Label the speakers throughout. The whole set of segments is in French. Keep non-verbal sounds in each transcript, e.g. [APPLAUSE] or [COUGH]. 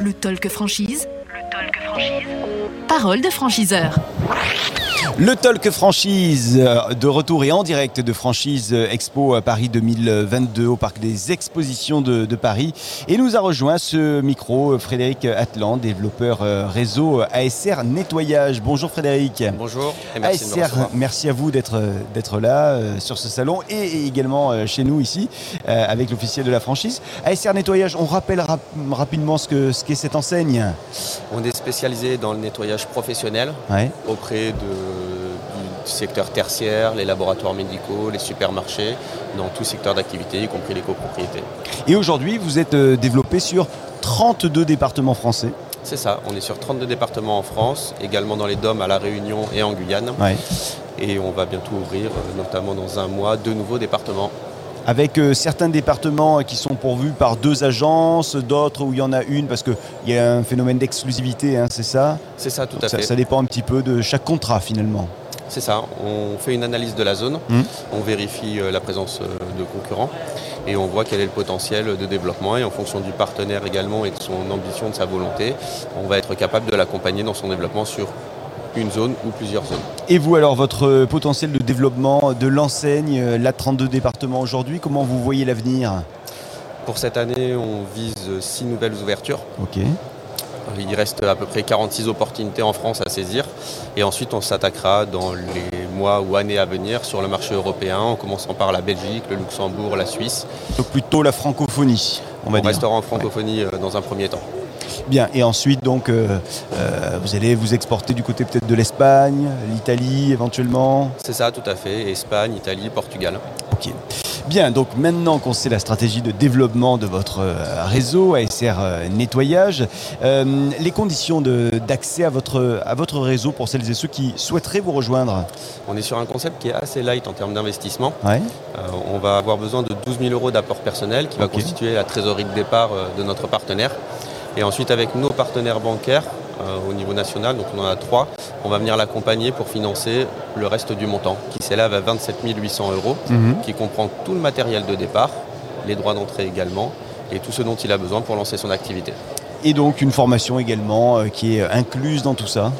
Speaker 1: Le talk franchise. Le talk franchise. Parole de franchiseur.
Speaker 2: Le Talk Franchise, euh, de retour et en direct de Franchise Expo à Paris 2022 au Parc des Expositions de, de Paris. Et nous a rejoint ce micro euh, Frédéric Atlan, développeur euh, réseau ASR Nettoyage. Bonjour Frédéric.
Speaker 3: Bonjour et merci de me
Speaker 2: ASR,
Speaker 3: recevoir.
Speaker 2: merci à vous d'être là sur ce salon et également chez nous ici avec l'officiel de la franchise. ASR Nettoyage, on rappelle rap- rapidement ce que ce qu'est cette enseigne.
Speaker 3: On est spécialisé dans le nettoyage professionnel
Speaker 2: Ouais.
Speaker 3: auprès de- secteur tertiaire, les laboratoires médicaux, les supermarchés, dans tout secteur d'activité, y compris les copropriétés.
Speaker 2: Et aujourd'hui, vous êtes euh, développé sur 32 départements français.
Speaker 3: C'est ça, on est sur 32 départements en France, également dans les DOM à La Réunion et en Guyane.
Speaker 2: Ouais.
Speaker 3: Et on va bientôt ouvrir, euh, notamment dans un mois, deux nouveaux départements.
Speaker 2: Avec euh, certains départements qui sont pourvus par deux agences, d'autres où il y en a une parce qu'il y a un phénomène d'exclusivité, hein, c'est ça?
Speaker 3: C'est ça, tout à
Speaker 2: ça,
Speaker 3: fait.
Speaker 2: ça dépend un petit peu de chaque contrat finalement.
Speaker 3: C'est ça, on fait une analyse de la zone,
Speaker 2: Mhm.
Speaker 3: on vérifie euh, la présence euh, de concurrents et on voit quel est le potentiel de développement et en fonction du partenaire également et de son ambition, de sa volonté, on va être capable de l'accompagner dans son développement sur une zone ou plusieurs zones.
Speaker 2: Et vous alors, votre euh, potentiel de développement de l'enseigne, la 32 départements aujourd'hui, comment vous voyez l'avenir?
Speaker 3: Pour cette année, on vise six nouvelles ouvertures.
Speaker 2: Ok.
Speaker 3: Il reste à peu près 46 opportunités en France à saisir et ensuite on s'attaquera dans les mois ou années à venir sur le marché européen en commençant par la Belgique, le Luxembourg, la Suisse.
Speaker 2: Donc plutôt la francophonie, on va
Speaker 3: On
Speaker 2: dire.
Speaker 3: restera en francophonie euh, dans un premier temps.
Speaker 2: Bien, et ensuite donc euh, euh, vous allez vous exporter du côté peut-être de l'Espagne, l'Italie éventuellement.
Speaker 3: C'est ça, tout à fait. Espagne, Italie, Portugal.
Speaker 2: Ok. Bien, donc maintenant qu'on sait la stratégie de développement de votre euh, réseau ASR euh, Nettoyage, euh, les conditions d'accès à votre, à votre réseau pour celles et ceux qui souhaiteraient vous rejoindre?
Speaker 3: On est sur un concept qui est assez light en termes d'investissement.
Speaker 2: Ouais.
Speaker 3: Euh, on va avoir besoin de 12 000 euros d'apport personnel qui va constituer la trésorerie de départ de notre partenaire. Et ensuite, avec nos partenaires bancaires au niveau national, donc on en a trois, on va venir l'accompagner pour financer le reste du montant qui s'élève à 27 800 euros,
Speaker 2: Mhm.
Speaker 3: qui comprend tout le matériel de départ, les droits d'entrée également, et tout ce dont il a besoin pour lancer son activité.
Speaker 2: Et donc une formation également euh, qui est incluse dans tout ça.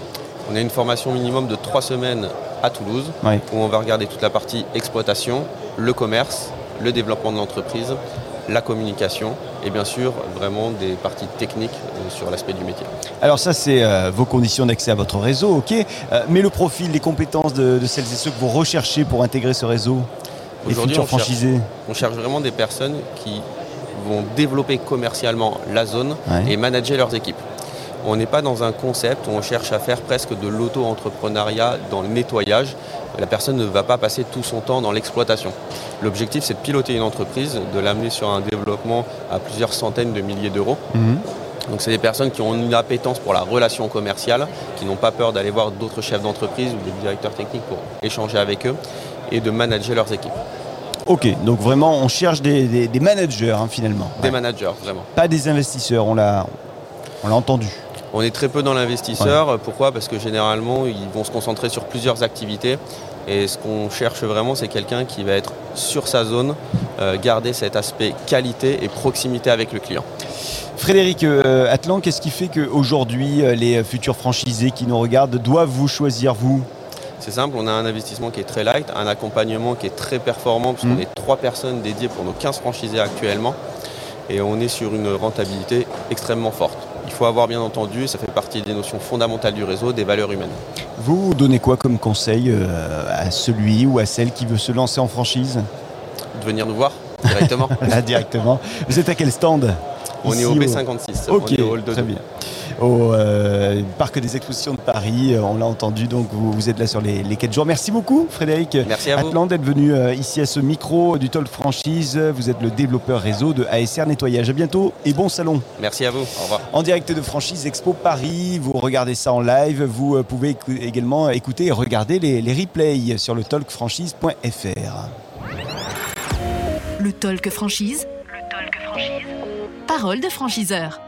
Speaker 3: On a une formation minimum de trois semaines à Toulouse,
Speaker 2: Ouais.
Speaker 3: où on va regarder toute la partie exploitation, le commerce, le développement de l'entreprise, la communication et bien sûr vraiment des parties techniques euh, sur l'aspect du métier.
Speaker 2: Alors ça c'est euh, vos conditions d'accès à votre réseau, ok. Euh, mais le profil, les compétences de, de celles et ceux que vous recherchez pour intégrer ce réseau, les futurs
Speaker 3: on cherche-
Speaker 2: franchisés.
Speaker 3: On cherche vraiment des personnes qui vont développer commercialement la zone
Speaker 2: Ouais.
Speaker 3: et manager leurs équipes. On n'est pas dans un concept où on cherche à faire presque de l'auto-entrepreneuriat dans le nettoyage. La personne ne va pas passer tout son temps dans l'exploitation. L'objectif, c'est de piloter une entreprise, de l'amener sur un développement à plusieurs centaines de milliers d'euros.
Speaker 2: Mhm.
Speaker 3: Donc c'est des personnes qui ont une appétence pour la relation commerciale, qui n'ont pas peur d'aller voir d'autres chefs d'entreprise ou des directeurs techniques pour échanger avec eux et de manager leurs équipes.
Speaker 2: Ok, donc vraiment on cherche des, des- des managers hein, finalement.
Speaker 3: Des
Speaker 2: Ouais.
Speaker 3: managers, vraiment.
Speaker 2: Pas des investisseurs, on l'a on l'a entendu.
Speaker 3: On est très peu dans l'investisseur. Pourquoi? Parce que généralement, ils vont se concentrer sur plusieurs activités. Et ce qu'on cherche vraiment, c'est quelqu'un qui va être sur sa zone, euh, garder cet aspect qualité et proximité avec le client.
Speaker 2: Frédéric euh, Atlan, qu'est-ce qui fait qu'aujourd'hui euh, les futurs franchisés qui nous regardent doivent vous choisir vous?
Speaker 3: C'est simple, on a un investissement qui est très light, un accompagnement qui est très performant, puisqu'on
Speaker 2: Mhm.
Speaker 3: est trois personnes dédiées pour nos 15 franchisés actuellement. Et on est sur une rentabilité extrêmement forte. Il faut avoir bien entendu, ça fait partie des notions fondamentales du réseau, des valeurs humaines.
Speaker 2: Vous donnez quoi comme conseil euh, à celui ou à celle qui veut se lancer en franchise?
Speaker 3: De venir nous voir directement.
Speaker 2: Là [LAUGHS] directement. Vous êtes à quel stand?
Speaker 3: On est au B56,
Speaker 2: Ok,
Speaker 3: on est au hall de
Speaker 2: très bien. Au euh, parc des expositions de Paris, euh, on l'a entendu, donc vous, vous êtes là sur les, les 4 jours. Merci beaucoup Frédéric
Speaker 3: Merci à vous.
Speaker 2: Atlan d'être venu euh, ici à ce micro du Talk Franchise. Vous êtes le développeur réseau de ASR Nettoyage. À bientôt et bon salon.
Speaker 3: Merci à vous. Au revoir.
Speaker 2: En direct de Franchise Expo Paris, vous regardez ça en live, vous euh, pouvez écou- également écouter et regarder les, les replays sur le talkfranchise.fr.
Speaker 1: Le talk franchise. Le talk franchise. Parole de franchiseur.